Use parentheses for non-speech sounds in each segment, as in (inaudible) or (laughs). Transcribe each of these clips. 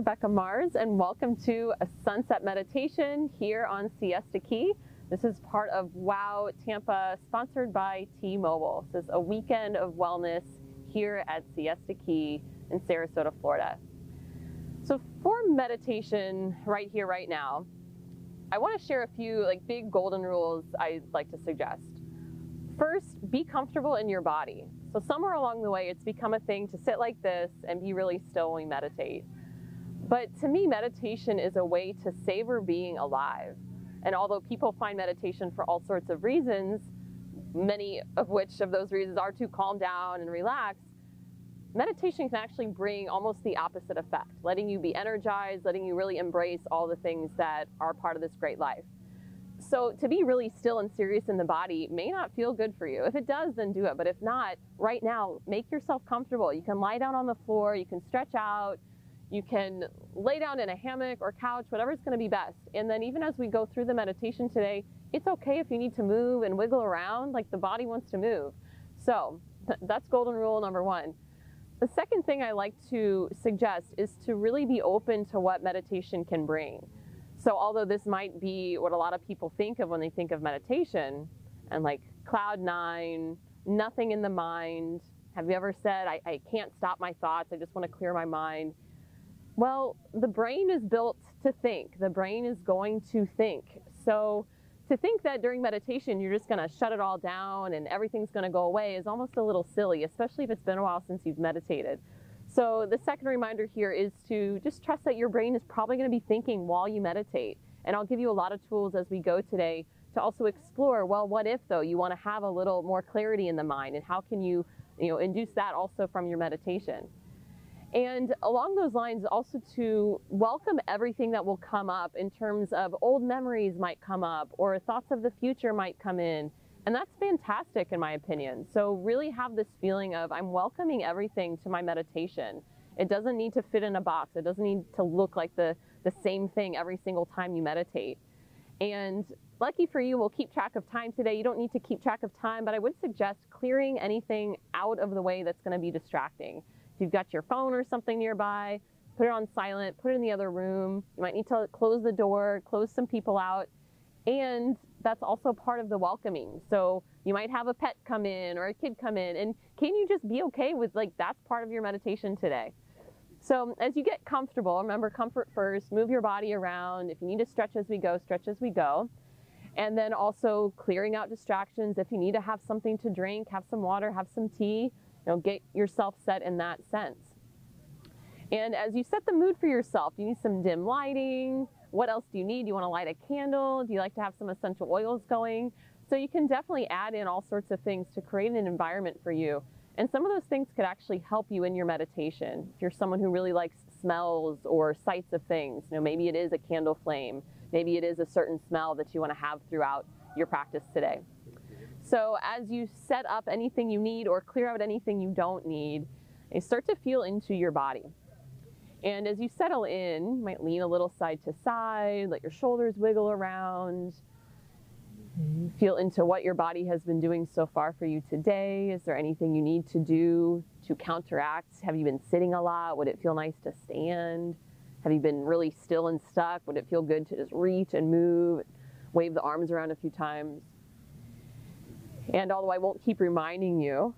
Rebecca Mars and welcome to a sunset meditation here on Siesta Key. This is part of WOW Tampa sponsored by T-Mobile. This is a weekend of wellness here at Siesta Key in Sarasota, Florida. So for meditation right here, right now, I want to share a few like big golden rules I'd like to suggest. First, be comfortable in your body. So somewhere along the way, it's become a thing to sit like this and be really still when we meditate. But to me, meditation is a way to savor being alive. And although people find meditation for all sorts of reasons, many of which of those reasons are to calm down and relax, meditation can actually bring almost the opposite effect, letting you be energized, letting you really embrace all the things that are part of this great life. So to be really still and serious in the body may not feel good for you. If it does, then do it. But if not, right now, make yourself comfortable. You can lie down on the floor, you can stretch out, you can lay down in a hammock or couch, whatever's going to be best. And then even as we go through the meditation today, it's okay if you need to move and wiggle around, like the body wants to move. So that's golden rule number one. The second thing I like to suggest is to really be open to what meditation can bring. So although this might be what a lot of people think of when they think of meditation and like cloud nine, nothing in the mind. Have you ever said, I, I can't stop my thoughts, I just want to clear my mind? Well, the brain is built to think. The brain is going to think. So to think that during meditation you're just going to shut it all down and everything's going to go away is almost a little silly, especially if it's been a while since you've meditated. So the second reminder here is to just trust that your brain is probably going to be thinking while you meditate. And I'll give you a lot of tools as we go today to also explore, well, what if though you want to have a little more clarity in the mind and how can you, you know, induce that also from your meditation. And along those lines, also to welcome everything that will come up in terms of old memories might come up or thoughts of the future might come in and that's fantastic in my opinion. So really have this feeling of I'm welcoming everything to my meditation. It doesn't need to fit in a box. It doesn't need to look like the, the same thing every single time you meditate. And lucky for you, we'll keep track of time today. You don't need to keep track of time, but I would suggest clearing anything out of the way that's going to be distracting. You've got your phone or something nearby, put it on silent, put it in the other room. You might need to close the door, close some people out, and that's also part of the welcoming. So you might have a pet come in or a kid come in and can you just be okay with like that's part of your meditation today? So as you get comfortable, remember comfort first, move your body around. If you need to stretch as we go, stretch as we go. And then also clearing out distractions. If you need to have something to drink, have some water, have some tea, you know, get yourself set in that sense. And as you set the mood for yourself, you need some dim lighting, what else do you need? Do you want to light a candle? Do you like to have some essential oils going? So you can definitely add in all sorts of things to create an environment for you. And some of those things could actually help you in your meditation. If you're someone who really likes smells or sights of things, you know, maybe it is a candle flame, maybe it is a certain smell that you want to have throughout your practice today. So as you set up anything you need or clear out anything you don't need, you start to feel into your body. And as you settle in, you might lean a little side to side, let your shoulders wiggle around. Feel into what your body has been doing so far for you today. Is there anything you need to do to counteract? Have you been sitting a lot? Would it feel nice to stand? Have you been really still and stuck? Would it feel good to just reach and move, wave the arms around a few times? And although I won't keep reminding you,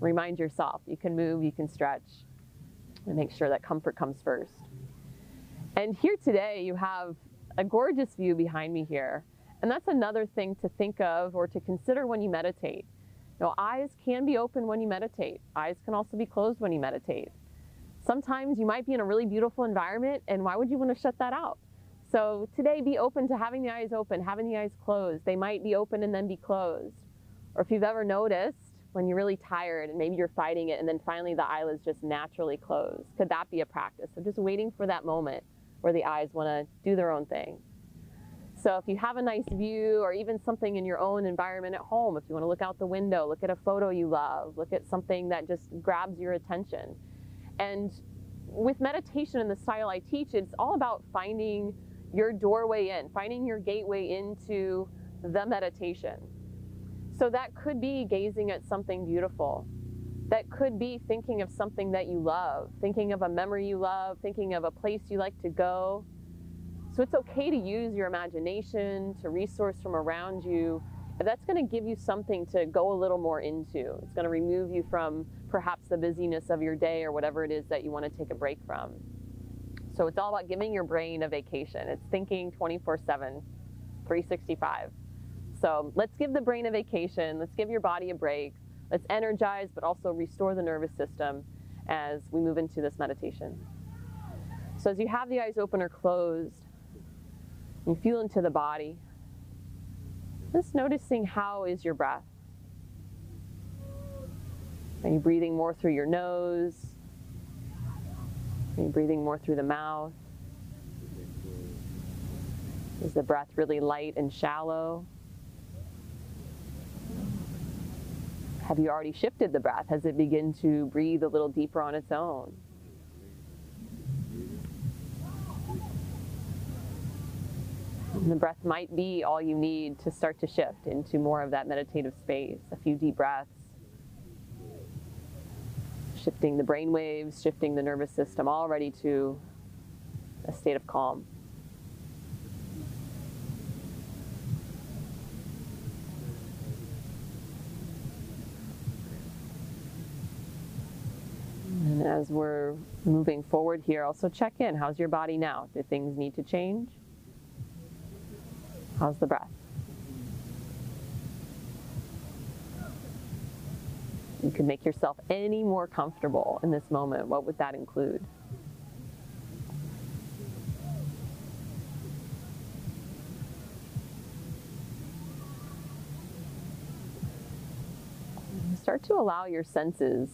remind yourself you can move, you can stretch, and make sure that comfort comes first. And here today you have a gorgeous view behind me here. And that's another thing to think of or to consider when you meditate. Now, eyes can be open when you meditate. Eyes can also be closed when you meditate. Sometimes you might be in a really beautiful environment and why would you want to shut that out? So today be open to having the eyes open, having the eyes closed. They might be open and then be closed. Or if you've ever noticed, when you're really tired and maybe you're fighting it and then finally the eyelids just naturally close. Could that be a practice? So just waiting for that moment where the eyes want to do their own thing. So if you have a nice view or even something in your own environment at home, if you want to look out the window, look at a photo you love, look at something that just grabs your attention. And with meditation and the style I teach, it's all about finding your doorway in, finding your gateway into the meditation. So that could be gazing at something beautiful. that could be thinking of something that you love, thinking of a memory you love, thinking of a place you like to go. So it's okay to use your imagination, to resource from around you. That's going to give you something to go a little more into. It's going to remove you from perhaps the busyness of your day or whatever it is that you want to take a break from. So it's all about giving your brain a vacation. It's thinking 24 7, 365. So let's give the brain a vacation. Let's give your body a break. Let's energize, but also restore the nervous system as we move into this meditation. So as you have the eyes open or closed, you feel into the body. Just noticing how is your breath. Are you breathing more through your nose? Are you breathing more through the mouth? Is the breath really light and shallow? Have you already shifted the breath? Has it begun to breathe a little deeper on its own? And the breath might be all you need to start to shift into more of that meditative space. A few deep breaths, shifting the brain waves, shifting the nervous system, already to a state of calm. And as we're moving forward here, also check in. How's your body now? Do things need to change? How's the breath? You can make yourself any more comfortable in this moment. What would that include? Start to allow your senses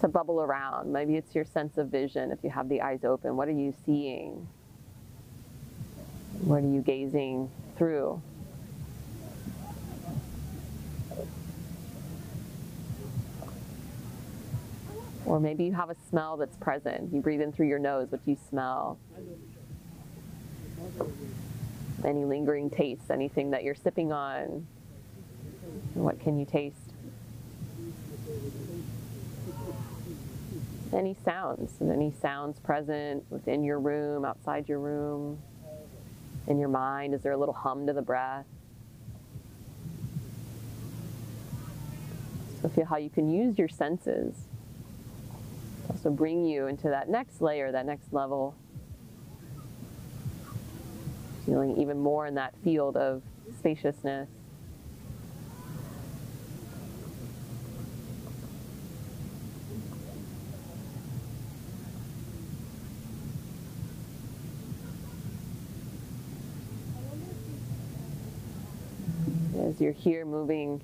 to bubble around. Maybe it's your sense of vision if you have the eyes open. What are you seeing? What are you gazing through? Or maybe you have a smell that's present. You breathe in through your nose. What do you smell? Any lingering tastes, anything that you're sipping on? What can you taste? Any sounds, any sounds present within your room, outside your room, in your mind? Is there a little hum to the breath? So feel how you can use your senses also bring you into that next layer, that next level. Feeling even more in that field of spaciousness. as you're here moving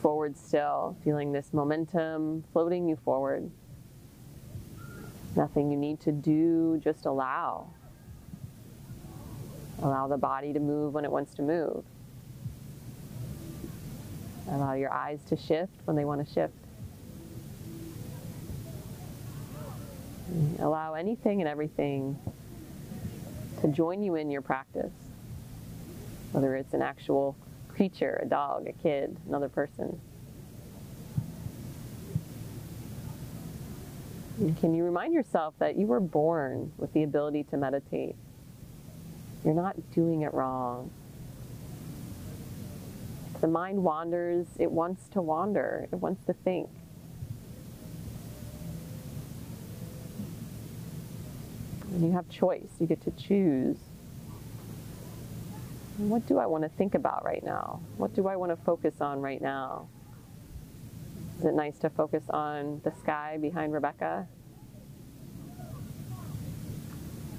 forward still, feeling this momentum floating you forward. Nothing you need to do, just allow. Allow the body to move when it wants to move. Allow your eyes to shift when they want to shift. Allow anything and everything to join you in your practice, whether it's an actual creature, a dog, a kid, another person. And can you remind yourself that you were born with the ability to meditate? You're not doing it wrong. If the mind wanders, it wants to wander, it wants to think. And you have choice, you get to choose what do I want to think about right now? What do I want to focus on right now? Is it nice to focus on the sky behind Rebecca?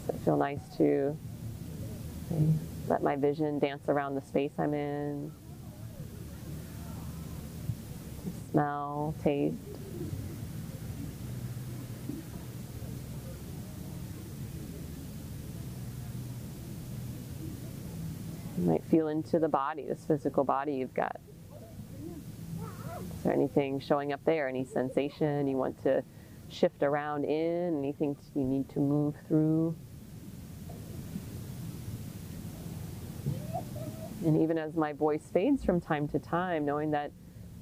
Does it feel nice to let my vision dance around the space I'm in? Smell, taste. You might feel into the body, this physical body you've got. Is there anything showing up there? Any sensation you want to shift around in? Anything you need to move through? And even as my voice fades from time to time, knowing that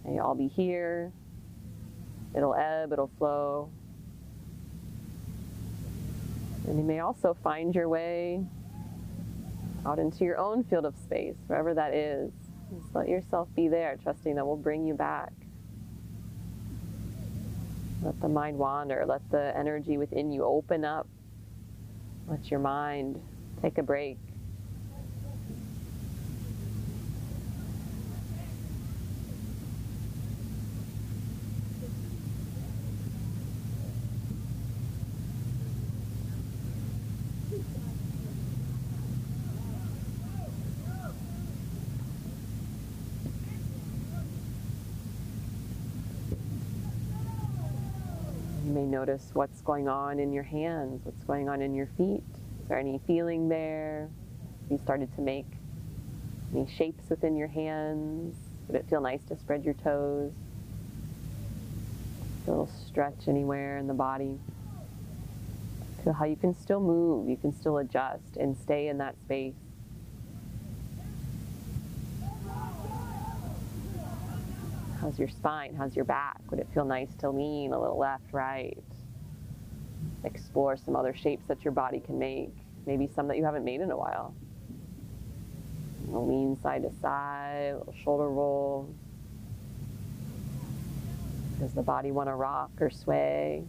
hey, I'll be here, It'll ebb, it'll flow. And you may also find your way out into your own field of space, wherever that is. Just let yourself be there, trusting that will bring you back. Let the mind wander. Let the energy within you open up. Let your mind take a break. You may notice what's going on in your hands, what's going on in your feet. Is there any feeling there? You started to make any shapes within your hands? Would it feel nice to spread your toes? A little stretch anywhere in the body. Feel how you can still move, you can still adjust and stay in that space. How's your spine? How's your back? Would it feel nice to lean a little left, right? Explore some other shapes that your body can make, maybe some that you haven't made in a while. A lean side to side, little shoulder roll. Does the body want to rock or sway?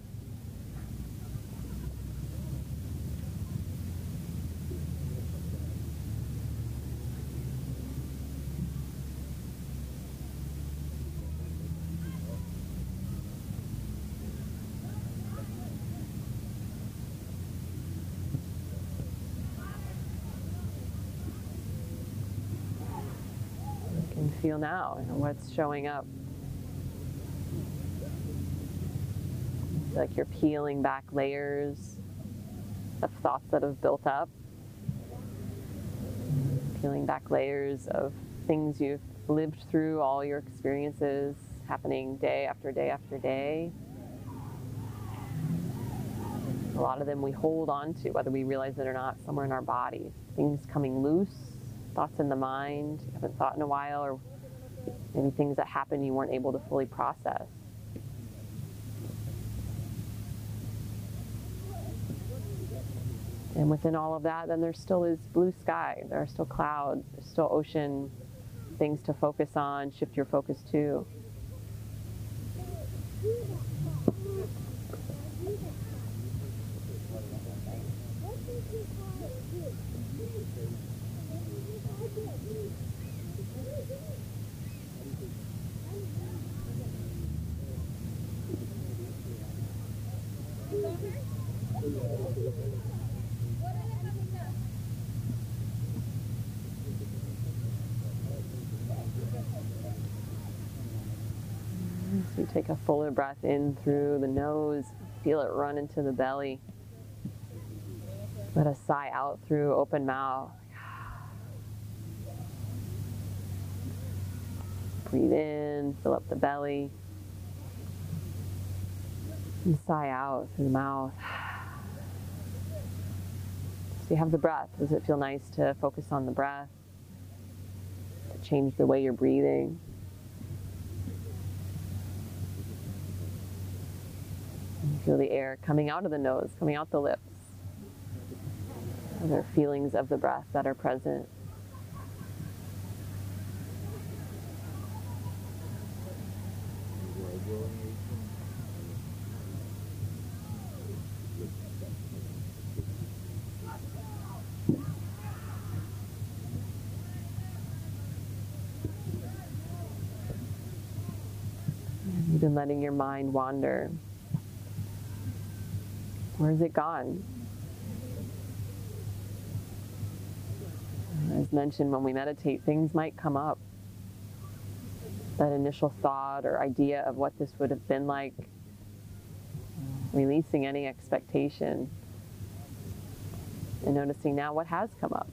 Feel now what's showing up. Like you're peeling back layers of thoughts that have built up, peeling back layers of things you've lived through, all your experiences happening day after day after day. A lot of them we hold on to, whether we realize it or not, somewhere in our body. Things coming loose, thoughts in the mind you haven't thought in a while, or maybe things that happened you weren't able to fully process. And within all of that, then there still is blue sky. There are still clouds. There's still ocean, things to focus on, shift your focus to. Take a fuller breath in through the nose, feel it run into the belly. Let a sigh out through open mouth. Breathe in, fill up the belly. And sigh out through the mouth. So you have the breath. Does it feel nice to focus on the breath? To change the way you're breathing? Feel the air coming out of the nose, coming out the lips. Are feelings of the breath that are present? You've been letting your mind wander. Where's it gone? Uh, as mentioned, when we meditate, things might come up. That initial thought or idea of what this would have been like, uh, releasing any expectation, and noticing now what has come up.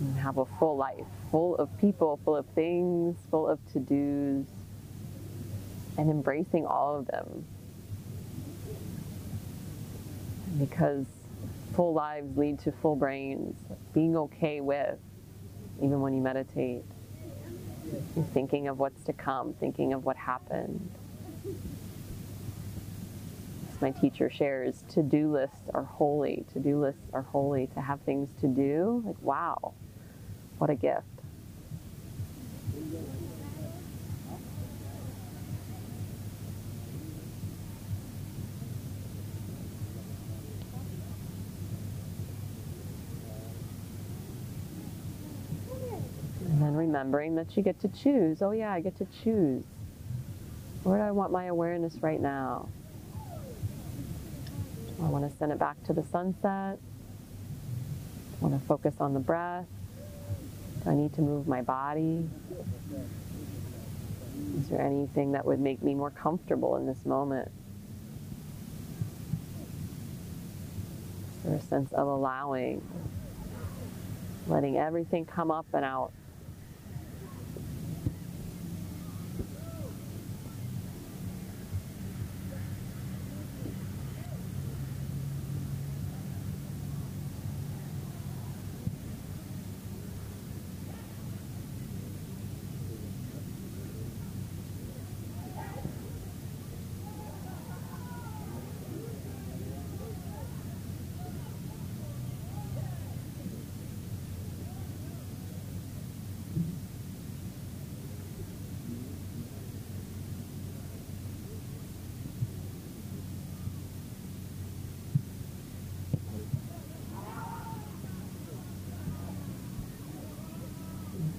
And have a full life, full of people, full of things, full of to dos, and embracing all of them. Because full lives lead to full brains. being okay with, even when you meditate. Thinking of what's to come, thinking of what happened. My teacher shares, to do lists are holy. To do lists are holy. To have things to do, like, wow, what a gift. And then remembering that you get to choose. Oh, yeah, I get to choose. Where do I want my awareness right now? I want to send it back to the sunset. I want to focus on the breath. Do I need to move my body? Is there anything that would make me more comfortable in this moment? Is there a sense of allowing, letting everything come up and out?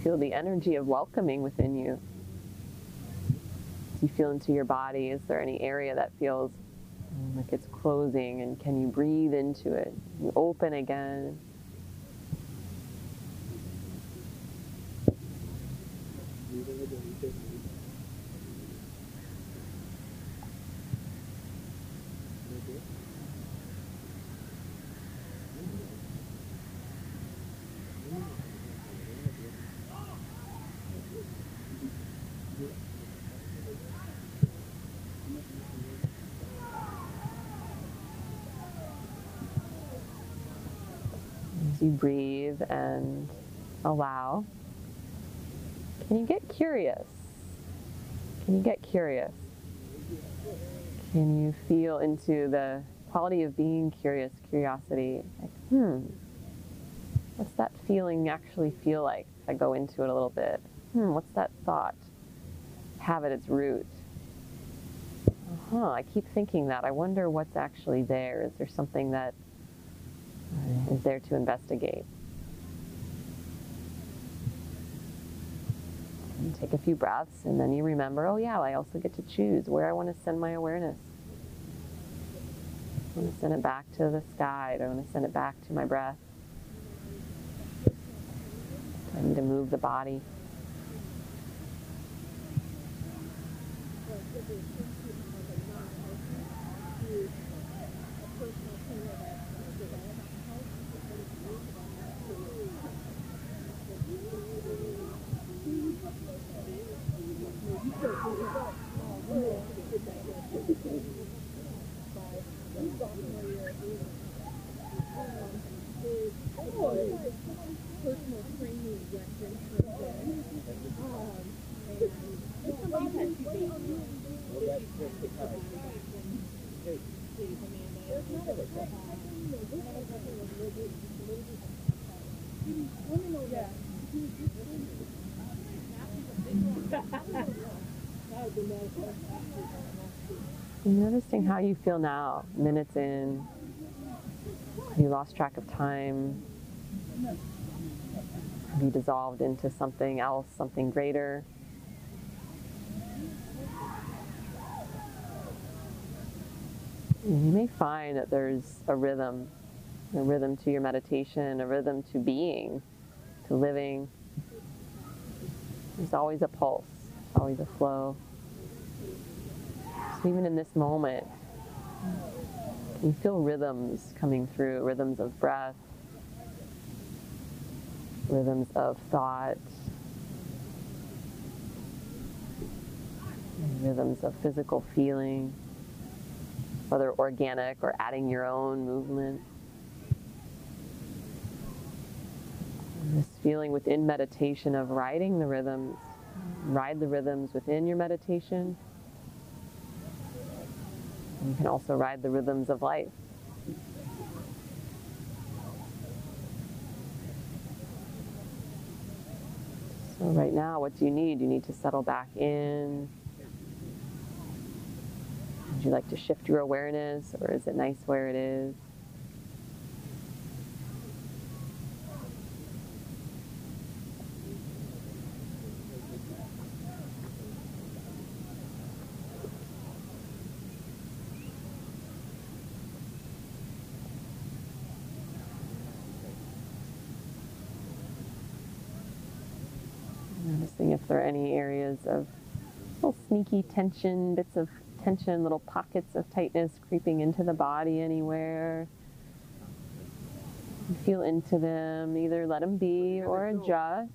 Feel the energy of welcoming within you. As you feel into your body, is there any area that feels like it's closing and can you breathe into it? You open again. You breathe and allow, can you get curious? Can you get curious? Can you feel into the quality of being curious, curiosity? Like, hmm, what's that feeling actually feel like? I go into it a little bit, hmm, what's that thought have at its root? Uh-huh, I keep thinking that. I wonder what's actually there. Is there something that is there to investigate? And take a few breaths, and then you remember, oh yeah, I also get to choose where I want to send my awareness. I want to send it back to the sky. I want to send it back to my breath? I need to move the body? You're noticing how you feel now, minutes in. Have you lost track of time? Have you dissolved into something else, something greater? You may find that there's a rhythm, a rhythm to your meditation, a rhythm to being, to living. There's always a pulse, always a flow. Even in this moment, you feel rhythms coming through, rhythms of breath, rhythms of thought, rhythms of physical feeling, whether organic or adding your own movement. this feeling within meditation of riding the rhythms, ride the rhythms within your meditation. You can also ride the rhythms of life. So, right now, what do you need? You need to settle back in. Would you like to shift your awareness, or is it nice where it is? Noticing if there are any areas of little sneaky tension, bits of tension, little pockets of tightness creeping into the body anywhere. Feel into them, either let them be or adjust.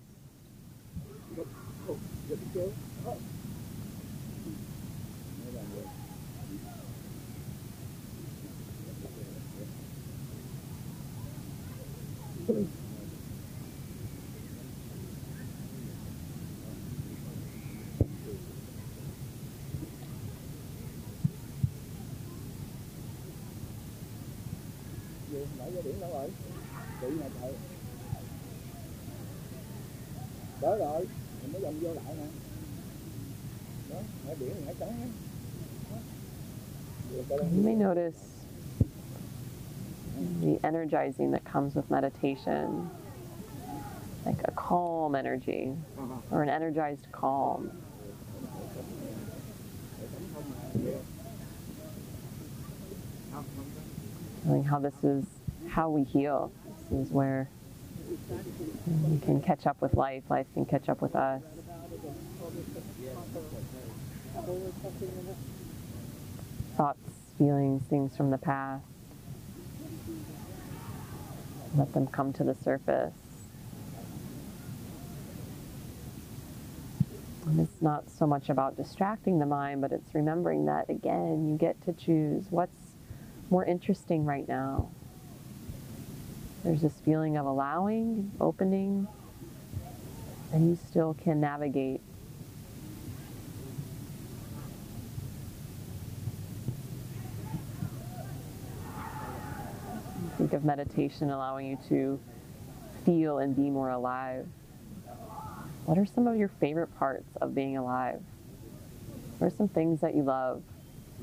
Đó rồi mình mới dòng vô lại nè. Đó biển trắng á You may notice the energizing that comes with meditation, like a calm energy or an energized calm. Knowing how this is how we heal. Is where we can catch up with life, life can catch up with us. Thoughts, feelings, things from the past. Let them come to the surface. And it's not so much about distracting the mind, but it's remembering that again, you get to choose what's more interesting right now. There's this feeling of allowing, opening, and you still can navigate. Think of meditation allowing you to feel and be more alive. What are some of your favorite parts of being alive? What are some things that you love?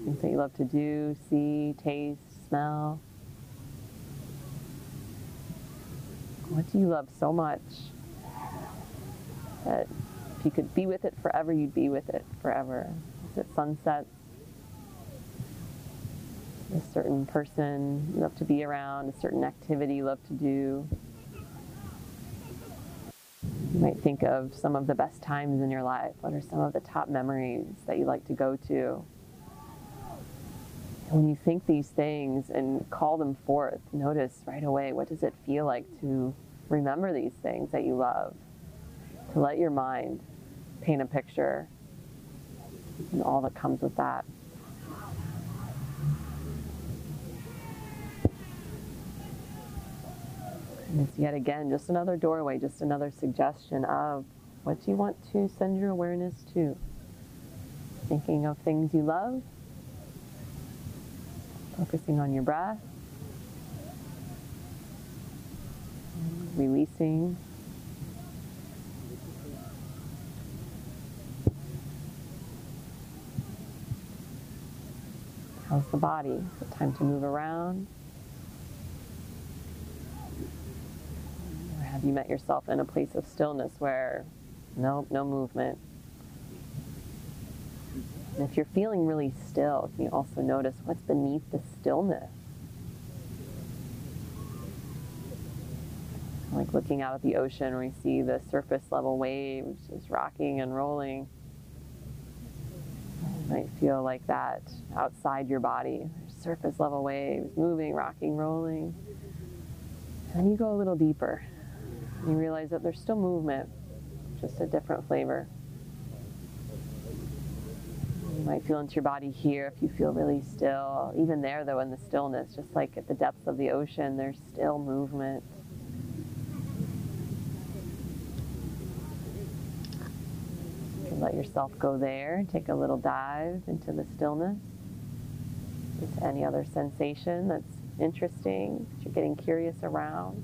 Things that you love to do, see, taste, smell? What do you love so much that if you could be with it forever, you'd be with it forever? Is it sunsets? A certain person you love to be around, a certain activity you love to do? You might think of some of the best times in your life. What are some of the top memories that you like to go to? When you think these things and call them forth, notice right away what does it feel like to remember these things that you love, to let your mind paint a picture and all that comes with that. And it's yet again just another doorway, just another suggestion of what do you want to send your awareness to. Thinking of things you love, focusing on your breath, releasing. How's the body? Is it time to move around? Or have you met yourself in a place of stillness where nope, no movement? And if you're feeling really still, can you also notice what's beneath the stillness? Like looking out at the ocean you see the surface level waves just rocking and rolling. You might feel like that outside your body. Surface level waves, moving, rocking, rolling. And then you go a little deeper. You realize that there's still movement, just a different flavor you might feel into your body here if you feel really still. Even there, though, in the stillness, just like at the depths of the ocean, there's still movement. You can let yourself go there, take a little dive into the stillness, into any other sensation that's interesting, that you're getting curious around.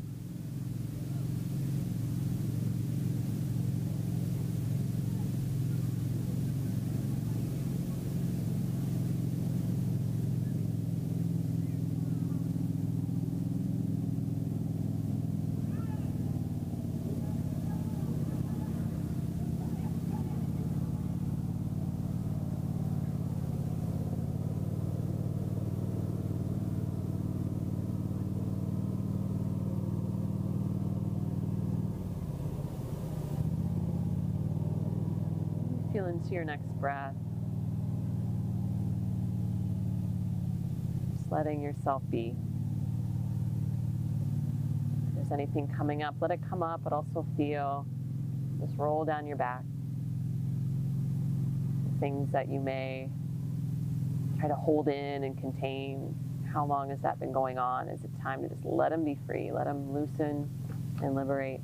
Into your next breath. Just letting yourself be. If there's anything coming up, let it come up, but also feel. Just roll down your back. The things that you may try to hold in and contain. How long has that been going on? Is it time to just let them be free? Let them loosen and liberate.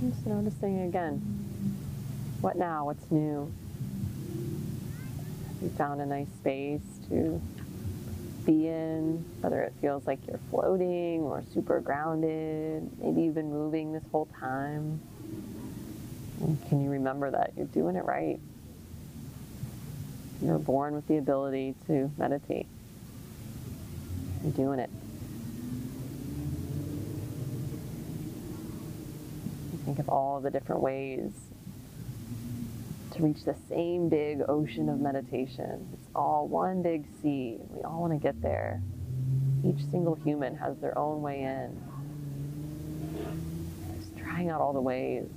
Just noticing again. What now? What's new? You found a nice space to be in, whether it feels like you're floating or super grounded. Maybe you've been moving this whole time. Can you remember that you're doing it right? You're born with the ability to meditate. You're doing it. Think of all the different ways to reach the same big ocean of meditation. It's all one big sea. We all want to get there. Each single human has their own way in. Just trying out all the ways.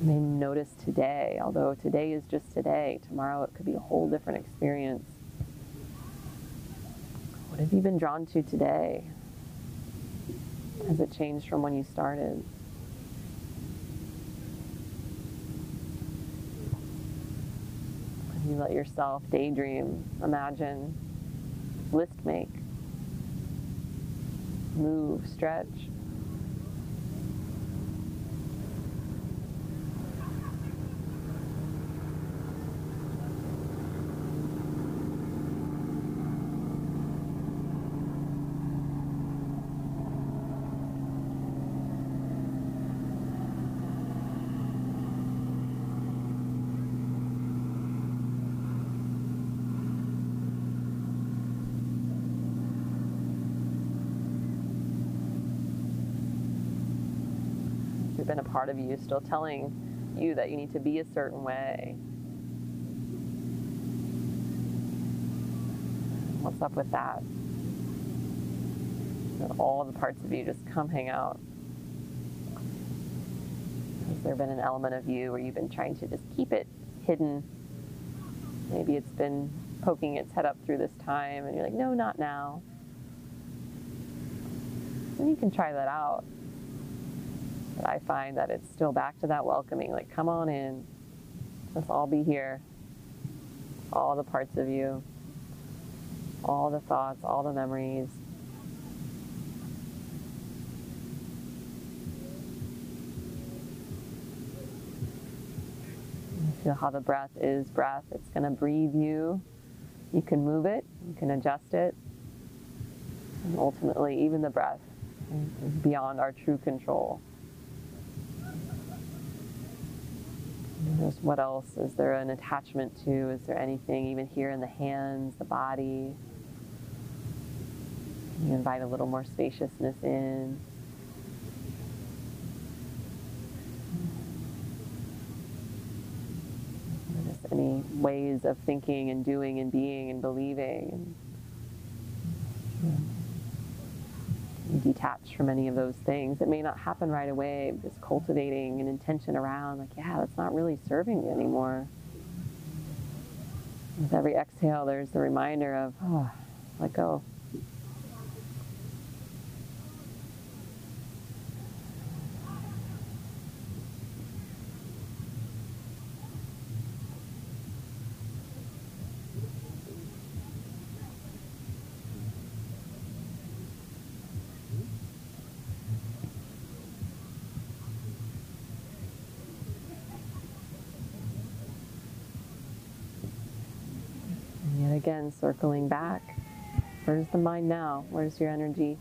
You may notice today, although today is just today, tomorrow it could be a whole different experience. What have you been drawn to today? Has it changed from when you started? You let yourself daydream, imagine, list make, move, stretch. Part of you still telling you that you need to be a certain way. What's up with that? That all the parts of you just come hang out. Has there been an element of you where you've been trying to just keep it hidden? Maybe it's been poking its head up through this time, and you're like, no, not now. Then you can try that out. But I find that it's still back to that welcoming, like, come on in. Let's all be here. All the parts of you, all the thoughts, all the memories. Feel how the breath is breath. It's going to breathe you. You can move it, you can adjust it. And ultimately, even the breath is beyond our true control. What else is there an attachment to? Is there anything even here in the hands, the body? You invite a little more spaciousness in. Any ways of thinking and doing and being and believing. And, detach from any of those things. It may not happen right away, just cultivating an intention around, like, yeah, that's not really serving me anymore. With every exhale, there's the reminder of, oh, let go. And yet again, circling back. Where's the mind now? Where's your energy?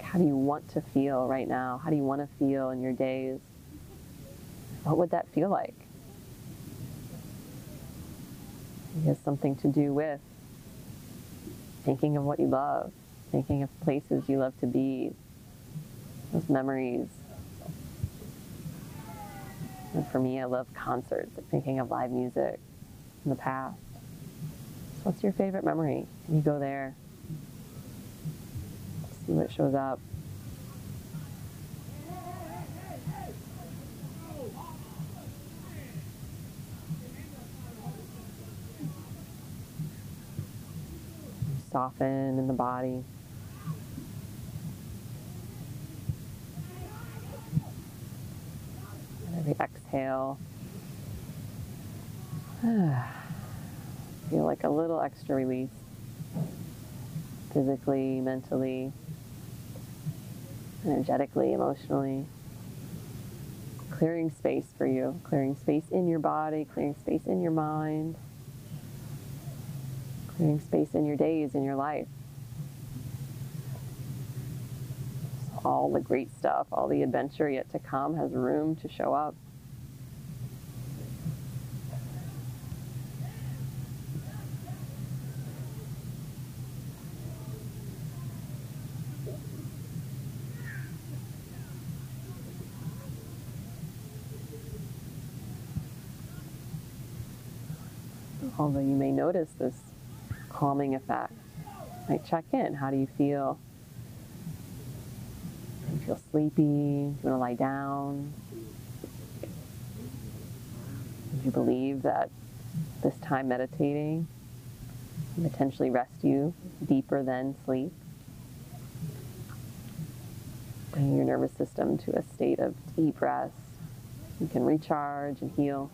How do you want to feel right now? How do you want to feel in your days? What would that feel like? It has something to do with thinking of what you love, thinking of places you love to be, those memories, and for me, I love concerts, thinking of live music in the past. So what's your favorite memory? You go there, see what shows up. Soften in the body. Every exhale. (sighs) Feel like a little extra release. Physically, mentally, energetically, emotionally. Clearing space for you, clearing space in your body, clearing space in your mind, clearing space in your days, in your life. all the great stuff, all the adventure yet to come has room to show up. Although you may notice this calming effect, like check in. How do you feel? Do you feel sleepy? Do you want to lie down? Do you believe that this time meditating can potentially rest you deeper than sleep? Bringing your nervous system to a state of deep rest. You can recharge and heal.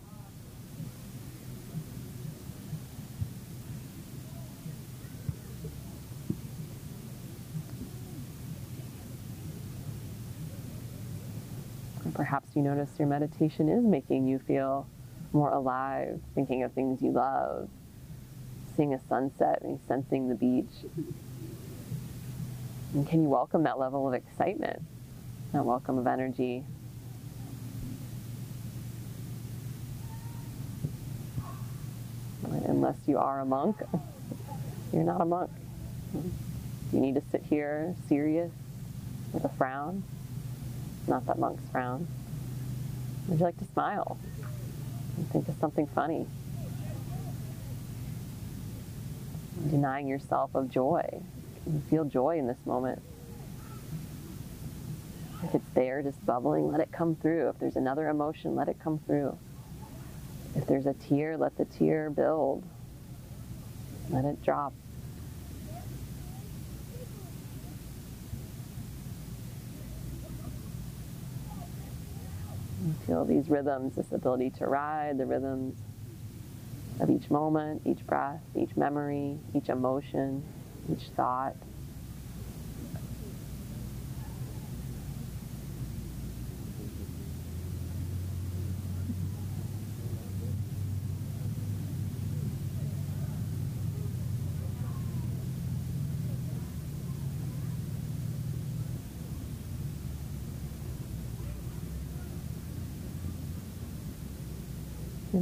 And perhaps you notice your meditation is making you feel more alive, thinking of things you love, seeing a sunset and sensing the beach. And can you welcome that level of excitement, that welcome of energy? Unless you are a monk, (laughs) you're not a monk. You need to sit here serious with a frown? Not that monks frown. Would you like to smile and think of something funny? Denying yourself of joy. You feel joy in this moment? If it's there, just bubbling, let it come through. If there's another emotion, let it come through. If there's a tear, let the tear build. Let it drop. You feel these rhythms, this ability to ride the rhythms of each moment, each breath, each memory, each emotion, each thought.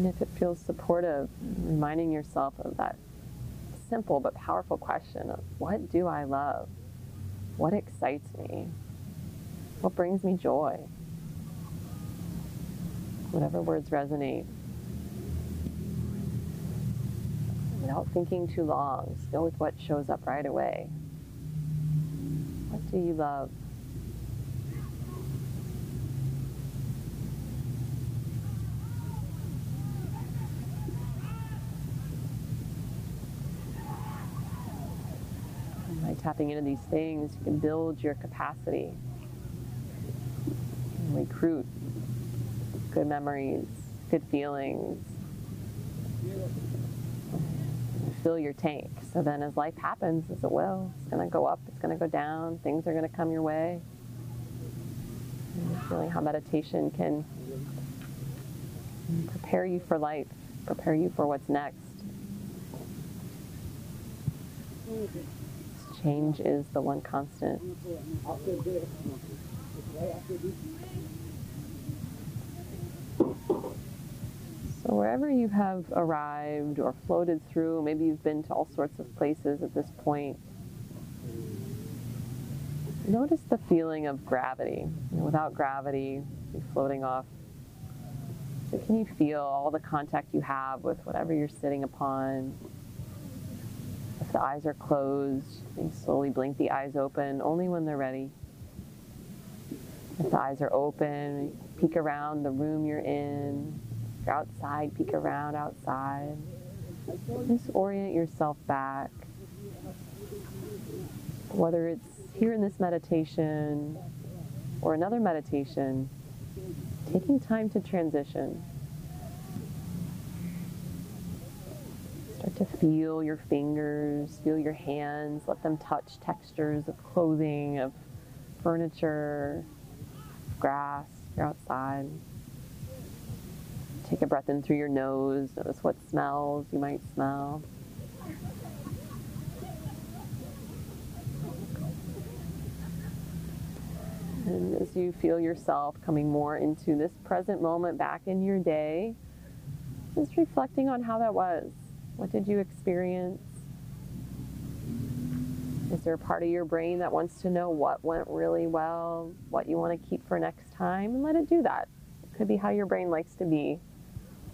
And if it feels supportive, reminding yourself of that simple but powerful question of what do I love? What excites me? What brings me joy? Whatever words resonate. Without thinking too long, go with what shows up right away. What do you love? Tapping into these things, you can build your capacity recruit good memories, good feelings, fill your tank. So then as life happens, as it will, it's going to go up, it's going to go down, things are going to come your way. And feeling how meditation can prepare you for life, prepare you for what's next. Change is the one constant. So wherever you have arrived or floated through, maybe you've been to all sorts of places at this point, notice the feeling of gravity. Without gravity, you're floating off. So can you feel all the contact you have with whatever you're sitting upon? If the eyes are closed, you slowly blink the eyes open, only when they're ready. If the eyes are open, peek around the room you're in, you're outside, peek around outside. Just orient yourself back. Whether it's here in this meditation or another meditation, taking time to transition. Start to feel your fingers, feel your hands, let them touch textures of clothing, of furniture, grass, you're outside. Take a breath in through your nose. Notice what smells you might smell. And as you feel yourself coming more into this present moment back in your day, just reflecting on how that was. What did you experience? Is there a part of your brain that wants to know what went really well, what you want to keep for next time, and let it do that? It could be how your brain likes to be.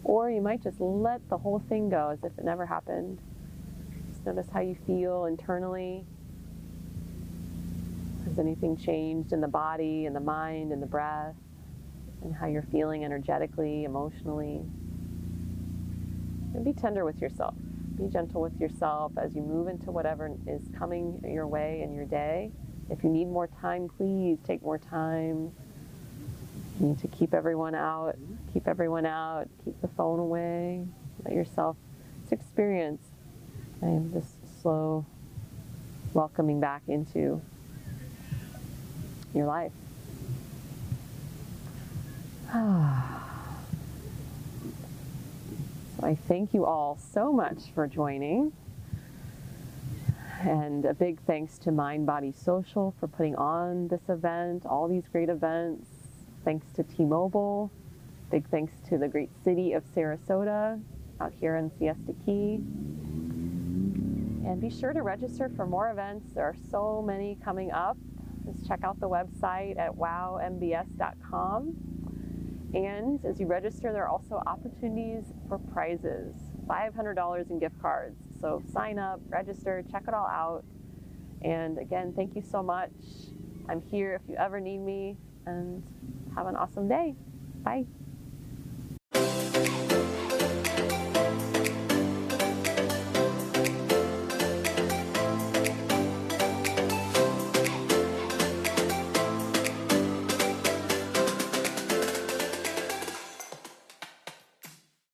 Or you might just let the whole thing go as if it never happened. Just notice how you feel internally. Has anything changed in the body, in the mind, in the breath, and how you're feeling energetically, emotionally? And be tender with yourself. Be gentle with yourself as you move into whatever is coming your way in your day. If you need more time, please take more time. You need to keep everyone out, keep everyone out, keep the phone away, let yourself experience and this slow welcoming back into your life. (sighs) Ah. I thank you all so much for joining. And a big thanks to Mind Body Social for putting on this event, all these great events. Thanks to T-Mobile. Big thanks to the great city of Sarasota out here in Siesta Key. And be sure to register for more events. There are so many coming up. Just check out the website at wowmbs.com. And as you register, there are also opportunities for prizes $500 in gift cards. So sign up, register, check it all out. And again, thank you so much. I'm here if you ever need me, and have an awesome day. Bye.